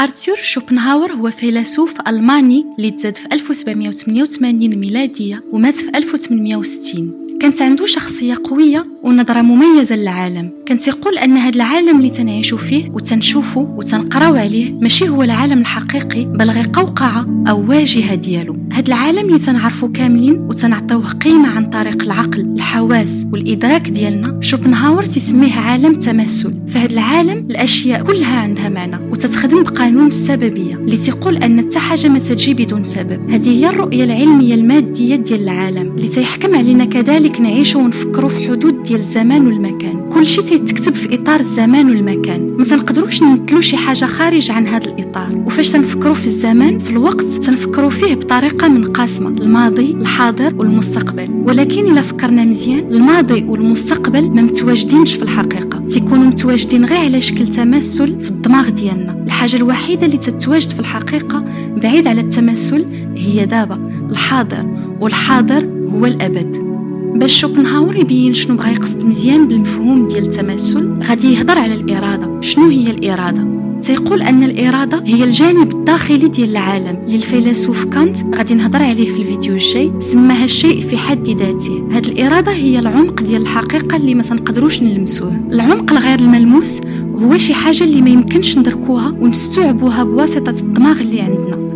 أرتور شوبنهاور هو فيلسوف ألماني اللي تزاد في 1788 ميلادية ومات في 1860 كانت عنده شخصية قوية ونظرة مميزة للعالم. كانت يقول أن هذا العالم اللي تنعيشو فيه وتنشوفه وتنقراو عليه ماشي هو العالم الحقيقي بل غير قوقعة أو واجهة ديالو. هذا العالم اللي تنعرفو كاملين وتنعطيوه قيمة عن طريق العقل الحواس والإدراك ديالنا. شوبنهاور تسميه عالم تمثل فهاد العالم الأشياء كلها عندها معنى وتتخدم بقانون السببية اللي تيقول أن حتى حاجة ما تجي بدون سبب. هذه هي الرؤية العلمية المادية ديال العالم اللي تيحكم علينا كذلك نعيشو ونفكرو في حدود ديال الزمان والمكان. كل شيء تيتكتب في إطار الزمان والمكان. ما تنقدروش نمثلوا شي حاجة خارج عن هذا الإطار. وفاش تنفكروا في الزمان في الوقت تنفكروا فيه بطريقة منقسمة. الماضي الحاضر والمستقبل. ولكن إلا فكرنا مزيان الماضي والمستقبل ما متواجدينش في الحقيقة. تيكونوا متواجدين غير على شكل تمثل في الدماغ ديالنا. الحاجة الوحيدة اللي تتواجد في الحقيقة بعيد على التمثل هي دابا. الحاضر والحاضر هو الأبد. باش شوبنهاور يبين شنو بغا يقصد مزيان بالمفهوم ديال التمثل غادي يهضر على الإرادة. شنو هي الإرادة؟ تيقول أن الإرادة هي الجانب الداخلي ديال العالم. اللي الفيلسوف كانت غادي نهضر عليه في الفيديو الجاي. سماها الشيء في حد ذاته. هاد الإرادة هي العمق ديال الحقيقة اللي ما تنقدروش نلمسوه. العمق الغير الملموس هو شي حاجة اللي ما يمكنش ندركوها ونستوعبوها بواسطة الدماغ اللي عندنا.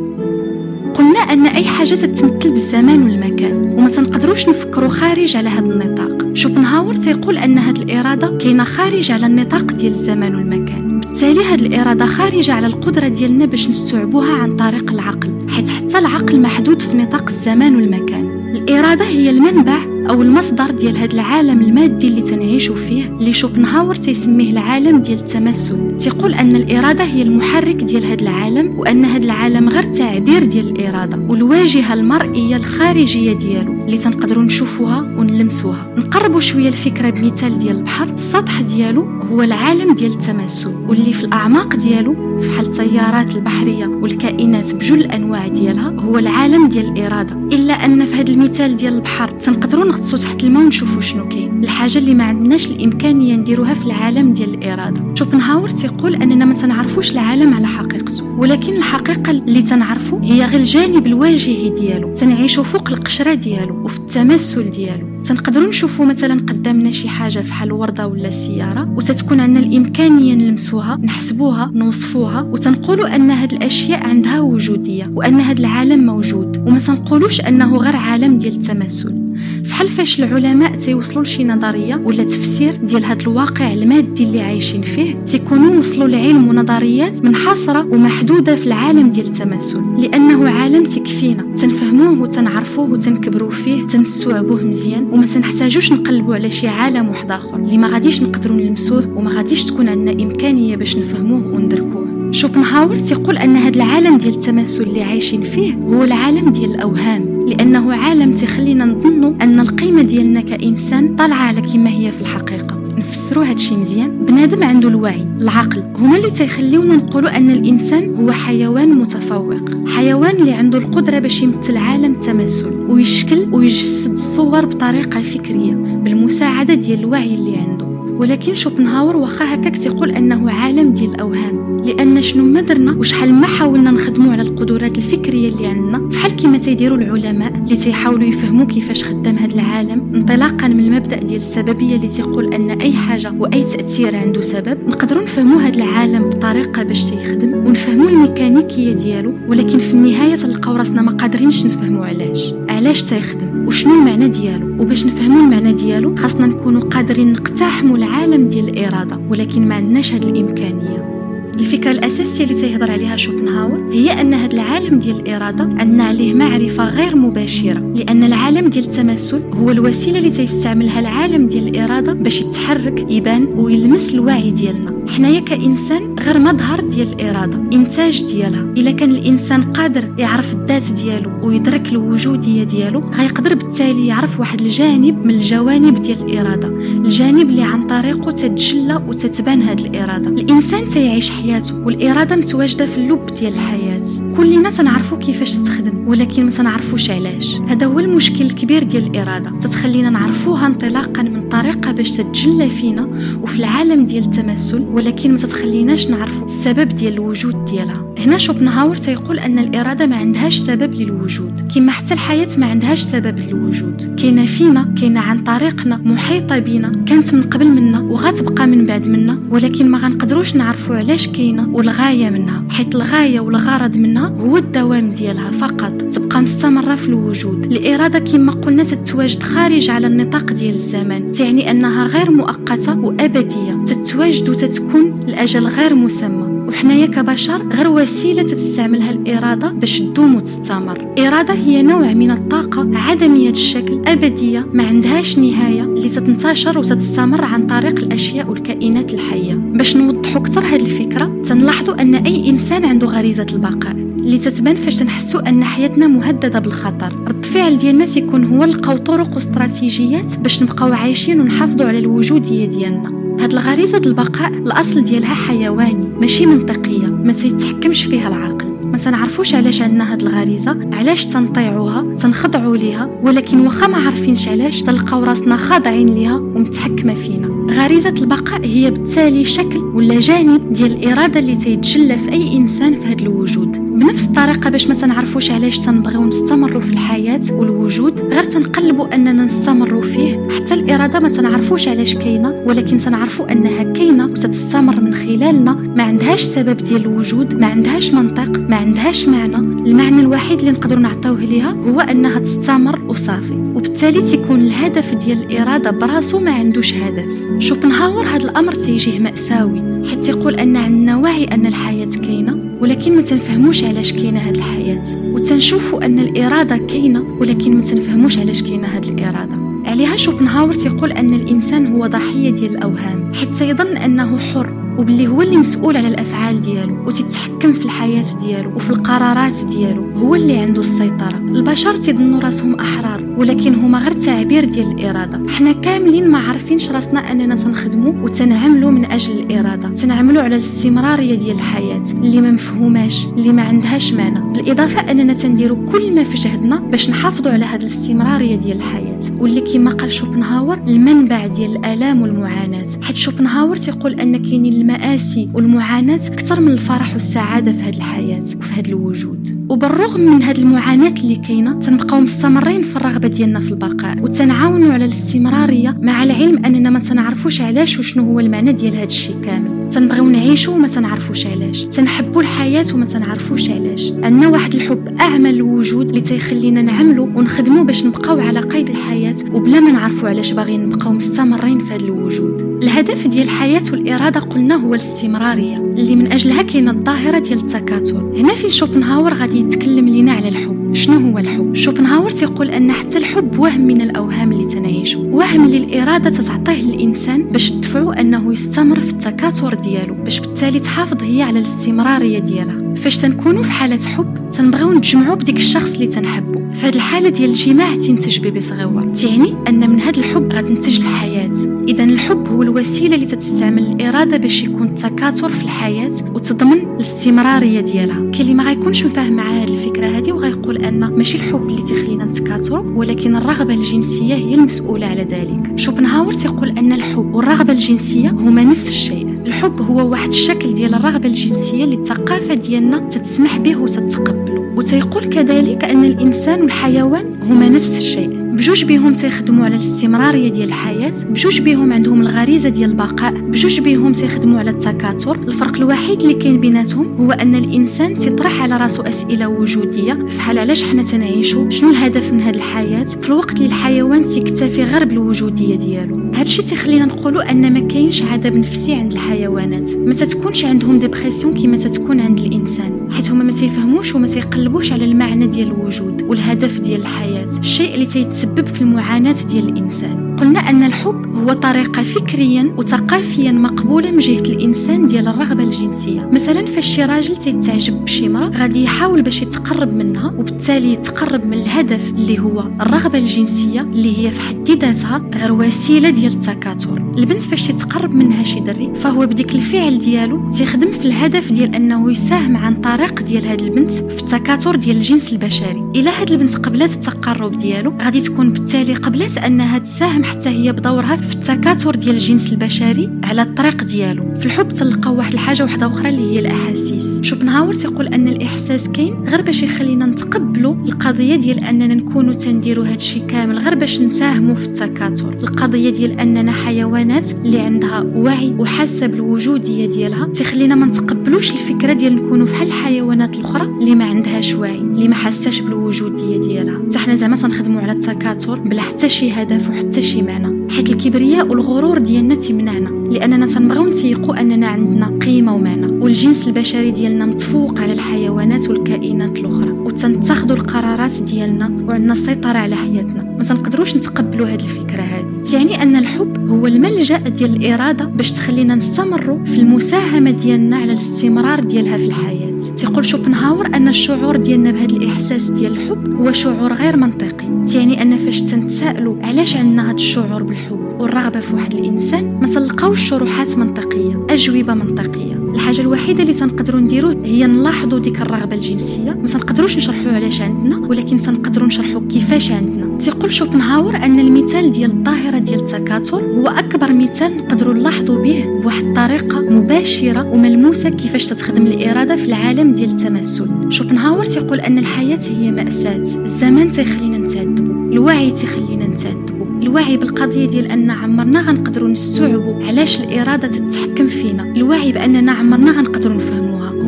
قلنا أن أي حاجة تتمثل بالزمان والمكان وما تنقدروش نفكروا خارج على هذا النطاق. شوبنهاور تيقول أن هذه الإرادة كاينة خارج على النطاق ديال الزمان والمكان. بالتالي هذه الإرادة خارجة على القدرة ديالنا باش نستوعبوها عن طريق العقل حيث حتى العقل محدود في نطاق الزمان والمكان. الإرادة هي المنبع أو المصدر ديال هذا العالم المادي اللي تنعيشو فيه اللي شوبنهاور تيسميه العالم ديال التمثل تيقول أن الإرادة هي المحرك ديال هذا العالم وأن هذا العالم غير تعبير ديال الإرادة والواجهة المرئية الخارجية ديالو اللي تنقدروا نشوفوها ونلمسوها. نقربوا شوية الفكرة بمثال ديال البحر. السطح ديالو هو العالم ديال التمثل واللي في الأعماق ديالو فحال التيارات البحرية والكائنات بجل الأنواع ديالها هو العالم ديال الإرادة. إلا أن في هذا المثال ديال البحر تنقدروا نغطسوا تحت الماء ونشوفوا شنو كاين. الحاجة اللي ما عندناش الإمكانية نديروها في العالم ديال الإرادة. شوبنهاور تيقول أننا ما تنعرفوش العالم على حقيقته ولكن الحقيقة اللي تنعرفو هي غير الجانب الواجهي ديالو. تنعيشو فوق القشرة ديالو وفي التمثل ديالو. تنقدروا نشوفوا مثلا قدامنا شي حاجة فحال وردة ولا سيارة وتتكون عندنا الإمكانية نلمسوها نحسبوها نوصفوها وتنقولوا أن هاد الأشياء عندها وجودية وأن هاد العالم موجود. وما تنقولوش أنه غير عالم ديال التمثل فحال فاش العلماء تيوصلوا لشي نظرية ولا تفسير ديال هذا الواقع المادي اللي عايشين فيه تيكونوا وصلوا لعلم ونظريات منحصرة ومحدودة في العالم ديال التمثل لأنه عالم تكفينا تنفهموه وتنعرفوه وتنكبروا فيه تنستوعبوه مزيان وما تنحتاجوش نقلبوا على شي عالم واحد آخر. اللي ما غاديش نقدروا نلمسوه وما غاديش تكون عندنا إمكانية باش نفهموه وندركوه. شوبنهاور تيقول أن هذا العالم ديال التمثل اللي عايشين فيه هو العالم ديال الأوهام. لأنه عالم تخلينا نظنوا أن القيمة ديالنا كانسان طالعة على كما هي في الحقيقة. نفسروا هادشي مزيان. بنادم عنده الوعي العقل. هما اللي تيخليونا نقولوا أن الإنسان هو حيوان متفوق. حيوان اللي عنده القدرة باش يمثل عالم التمثل ويشكل ويجسد الصور بطريقة فكرية بالمساعدة ديال الوعي اللي عنده. ولكن شوبنهاور واخا هكاك تيقول أنه عالم ديال الأوهام لأن شنو ما درنا وشحال ما حاولنا نخدموا على القدرات الفكرية اللي عندنا بحال كما تيديروا العلماء اللي تيحاولوا يفهموا كيفاش خدام هذا العالم انطلاقا من المبدأ ديال السببية اللي تيقول أن أي حاجة وأي تأثير عنده سبب نقدروا نفهموا هذا العالم بطريقة باش تيخدم ونفهموا الميكانيكية ديالو ولكن في النهاية تلقاو راسنا ما قادرينش نفهموا علاش علاش تيخدم وشنو المعنى ديالو وباش نفهموا المعنى ديالو خاصنا نكونوا قادرين نقتحموا العالم ديال الإرادة ولكن ما عندناش هذه الإمكانية. الفكرة الأساسية اللي تيهضر عليها شوبنهاور هي أن هذا العالم ديال الإرادة عندنا عليه معرفة غير مباشرة لأن العالم ديال التمثل هو الوسيلة اللي تيستعملها العالم ديال الإرادة باش يتحرك يبان ويلمس الوعي ديالنا. حنايا كإنسان غير مظهر ديال الإرادة إنتاج ديالها. إلا كان الإنسان قادر يعرف الذات ديالو ويدرك الوجودية ديالو غيقدر بالتالي يعرف واحد الجانب من الجوانب ديال الإرادة الجانب اللي عن طريقه تتجلى وتتبان هذه الإرادة. الإنسان تيعيش حياته والإرادة متواجدة في اللب ديال الحياة. كلنا تنعرفوا كيفاش تخدم ولكن ما تنعرفوش علاش. هذا هو المشكل الكبير ديال الإرادة. تتخلينا نعرفوها انطلاقا من طريقة باش تتجلى فينا وفي العالم ديال التمثل ولكن ما تتخليناش نعرفوا السبب ديال الوجود ديالها. هنا شوبنهاور تيقول أن الإرادة ما عندهاش سبب للوجود. كما حتى الحياة ما عندهاش سبب للوجود. كاينة فينا كاينة عن طريقنا محيطة بينا كانت من قبل منا وغتبقى من بعد منا ولكن ما غنقدروش نعرفوا علاش كاينة والغاية منها. حيث الغاية والغرض منها هو الدوام ديالها فقط. تبقى مستمرة في الوجود. الاراده كما قلنا تتواجد خارج على النطاق ديال الزمان. تعني أنها غير مؤقتة وأبدية. تتواجد وتتكون لأجل غير مسمى. وحنايا كبشر غير وسيلة تستعملها الإرادة باش تدوم وتستمر. إرادة هي نوع من الطاقة عدمية الشكل أبدية ما عندهاش نهاية اللي تتنتشر وتستمر عن طريق الأشياء والكائنات الحية. باش نوضحوا أكثر هذه الفكرة تنلاحظوا أن أي إنسان عنده غريزة البقاء. اللي تتبان فاش تنحسوا أن حياتنا مهددة بالخطر. رد الفعل ديالنا تيكون هو نلقاو طرق واستراتيجيات باش نبقاو عايشين ونحافظوا على الوجودية ديالنا. هاد الغريزة البقاء الأصل ديالها حيواني ماشي منطقية. ما تيتحكمش فيها العقل. ما تنعرفوش علاش عندنا هاد الغريزة علاش تنطيعوها تنخضعوا ليها ولكن واخا ما عارفينش علاش تلقاو راسنا خاضعين ليها ومتحكمة فينا. غريزة البقاء هي بالتالي شكل ولا جانب ديال الإرادة اللي تيتجلى في أي إنسان في هاد الوجود. بنفس الطريقة باش ما تنعرفوش علاش تنبغيو نستمروا في الحياة والوجود غير تنقلبوا أننا نستمروا فيه. حتى الإرادة ما تنعرفوش علاش كاينة ولكن تنعرفوا أنها كاينة وتتستمر من خلالنا. ما عندهاش سبب ديال الوجود ما عندهاش منطق ما عندهاش معنى. المعنى الوحيد اللي نقدروا نعطيوه ليها هو أنها تستمر وصافي وبالتالي تيكون الهدف ديال الإرادة براسو ما عندوش هدف. شوبنهاور هذا الأمر تيجيه مأساوي حيت يقول أن عندنا وعي أن الحياة كاينة ولكن ما تنفهموش علاش كاينة هاد الحياة. وتنشوفوا أن الإرادة كاينة ولكن ما تنفهموش علاش كاينة هاد الإرادة. عليها شوبنهاور تيقول أن الإنسان هو ضحية ديال الأوهام حتى يظن أنه حر. وباللي هو اللي مسؤول على الأفعال ديالو وتتحكم في الحياة ديالو وفي القرارات ديالو. هو اللي عنده السيطرة. البشر تيظنوا راسهم أحرار ولكن هما غير تعبير ديال الإرادة. حنا كاملين ما عارفينش راسنا أننا تنخدموا وتنعملوا من أجل الإرادة. تنعملوا على الاستمرارية ديال الحياة اللي ما مفهوماش اللي ما عندهاش معنى. بالإضافة أننا تنديروا كل ما في جهدنا باش نحافظوا على هذه الاستمرارية ديال الحياة. واللي كما قال شوبنهاور المنبع ديال الآلام والمعاناة. حيت شوبنهاور تيقول أن كاينين المآسي والمعاناة أكثر من الفرح والسعادة في هذه الحياة وفي هذا الوجود. وبالرغم من هذه المعاناة اللي كاينة تنبقاو مستمرين في الرغبة ديالنا في البقاء وتنعاونوا على الاستمرارية مع العلم أننا ما تنعرفوش علاش وشنو هو المعنى ديال هذا الشيء كامل. تنبغيو نعيشوا وما تنعرفوش علاش. تنحبوا الحياة وما تنعرفوش علاش. عندنا واحد الحب أعمى الوجود اللي تيخلينا نعملوا ونخدموا باش نبقاو على قيد الحياة وبلا ما نعرفوا علاش باغيين نبقاو مستمرين في هذا الوجود. الهدف ديال الحياة والإرادة قلنا هو الاستمرارية اللي من أجلها كاينة الظاهرة ديال التكاثر. هنا في شوبنهاور غادي يتكلم لنا على الحب. شنو هو الحب؟ شوبنهاور تيقول أن حتى الحب وهم من الأوهام اللي تنعيشو وهم اللي الإرادة تتعطيه للإنسان باش تدفعو أنه يستمر في التكاثر ديالو باش بالتالي تحافظ هي على الاستمرارية ديالها. فاش تنكونوا في حالة حب تنبغيو نتجمعوا بديك الشخص اللي تنحبو. هذه الحالة ديال الجماع تنتج بيبي صغيور تعني أن من هذا الحب غتنتج الحياة. اذا الحب هو الوسيلة اللي تتستعمل الإرادة باش يكون التكاثر في الحياة وتضمن الاستمراريه ديالها كاين اللي ما غيكونش مفاهم مع هذه الفكرة هذه وغيقول أن ماشي الحب اللي تخلينا نتكاثروا ولكن الرغبة الجنسية هي المسؤولة على ذلك. شوبنهاور تيقول أن الحب والرغبة الجنسية هما نفس الشيء. الحب هو واحد الشكل ديال الرغبة الجنسية اللي الثقافة ديالنا تتسمح به وتتقبله. وتيقول كذلك أن الإنسان والحيوان هما نفس الشيء. بجوج بيهم تيخدموا على الاستمراريه ديال الحياة بجوج بيهم عندهم الغريزة ديال البقاء بجوج بيهم تيخدموا على التكاثر. الفرق الوحيد اللي كاين بيناتهم هو أن الإنسان تيطرح على راسو أسئلة وجودية فحال علاش حنا تنعيشوا شنو الهدف من هذه الحياة؟ في الوقت اللي الحيوان تيكتفي غير بالوجودية ديالو. هادشي تيخلينا نقولوا أن ما كاينش عذاب نفسي عند الحيوانات. ما تتكونش عندهم dépression كما تتكون عند الإنسان. حيت هما ما تيفهموش وما تيقلبوش على المعنى ديال الوجود والهدف ديال الحياة. الشيء اللي تيتسبب في المعاناة ديال الإنسان. قلنا أن الحب هو طريقة فكريا وثقافيا مقبولة من جهة الإنسان ديال الرغبة الجنسية. مثلا فاش شي راجل تيتعجب بشي مرأة غادي يحاول باش يتقرب منها وبالتالي يتقرب من الهدف اللي هو الرغبة الجنسية اللي هي في حد ذاتها غير وسيلة ديال التكاثر. البنت فاش تتقرب منها شي دري فهو بديك الفعل ديالو تيخدم في الهدف ديال أنه يساهم عن طريق ديال هاد البنت في التكاثر ديال الجنس البشري. إلا هاد البنت قبلت التقرب ديالو غادي تكون بالتالي قبلت أنها تساهم حتى هي بدورها في التكاثر ديال الجنس البشري على الطريق ديالو. في الحب تلقاو واحد الحاجة واحدة أخرى اللي هي الأحاسيس. شوبنهاور تيقول أن الإحساس كاين غير باش يخلينا نتقبلوا القضية ديال أننا نكونوا تنديروا هاد الشيء كامل غير باش نساهموا في التكاثر. القضية ديال أننا حيوانات اللي عندها وعي وحاسة بالوجودية ديالها تخلينا ما نتقبلوش الفكرة ديال نكونوا بحال الحيوانات الأخرى اللي ما عندهاش وعي اللي ما حاساش بالوجودية ديالها. حتى حنا زعما تنخدموا على التكاثر بلا حتى شي هدف وحتى شي معنى. حيت الكبرياء والغرور ديالنا تيمنعنا لأننا تنبغيو نتيقوا أننا عندنا قيمة ومعنى والجنس البشري ديالنا متفوق على الحيوانات والكائنات الأخرى وتنتخذوا القرارات ديالنا وعندنا السيطرة على حياتنا. ما تنقدروش نتقبلوا هذه الفكرة هذه تعني أن الحب هو الملجأ ديال الإرادة باش تخلينا نستمروا في المساهمة ديالنا على الاستمرار ديالها في الحياة. تيقول شوبنهاور أن الشعور ديالنا بهذا الإحساس ديال الحب هو شعور غير منطقي. تعني أن فاش تنتسائلوا علاش عندنا هذا الشعور بالحب والرغبة في واحد الإنسان ما تلقاوش شروحات منطقية أجوبة منطقية. الحاجة الوحيدة اللي تنقدروا نديروه هي نلاحظوا ديك الرغبة الجنسية. ما تنقدروش نشرحوا علاش عندنا ولكن تنقدروا نشرحوا كيفاش عندنا. تيقول شوبنهاور أن المثال ديال الظاهرة ديال التكاثر هو أكبر مثال نقدروا نلاحظوا به بواحد الطريقة مباشرة وملموسة كيفاش تتخدم الإرادة في العالم ديال التمثل. شوبنهاور تيقول أن الحياة هي مأساة. الزمان تيخلينا نتعذبوا. الوعي تيخلينا نتعذبوا. الوعي بالقضية ديال أن عمرنا غنقدروا نستوعبوا علاش الإرادة تتحكم فينا. الوعي بأننا عمرنا غنقدروا نفهموها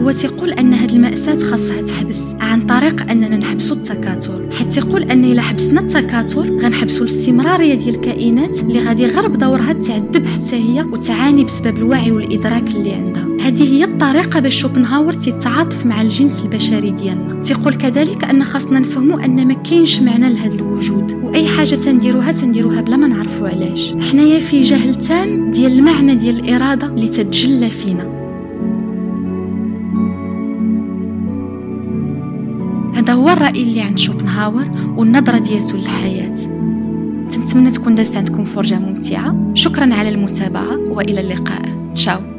هو تيقول أن هاد المأساة خاصها تحبس عن طريق أننا نحبسوا التكاثر. حيت تيقول أن إلا حبسنا التكاثر غنحبسوا الاستمرارية ديال الكائنات اللي غادي غير بدورها تعذب حتى هي وتعاني بسبب الوعي والإدراك اللي عندها. هذه هي الطريقة باش شوبنهاور تيتعاطف مع الجنس البشري ديالنا. تيقول كذلك أن خاصنا نفهموا أن ما كاينش معنى لهذا الوجود وأي حاجة تنديروها تنديروها بلا ما نعرفوا علاش. حنايا في جهل تام ديال المعنى ديال الإرادة اللي تتجلى فينا. هذا هو الرأي اللي عند شوبنهاور والنظرة ديالته للحياة. تنتمنى تكون دازت عندكم فرجة ممتعة. شكرا على المتابعة وإلى اللقاء. تشاو.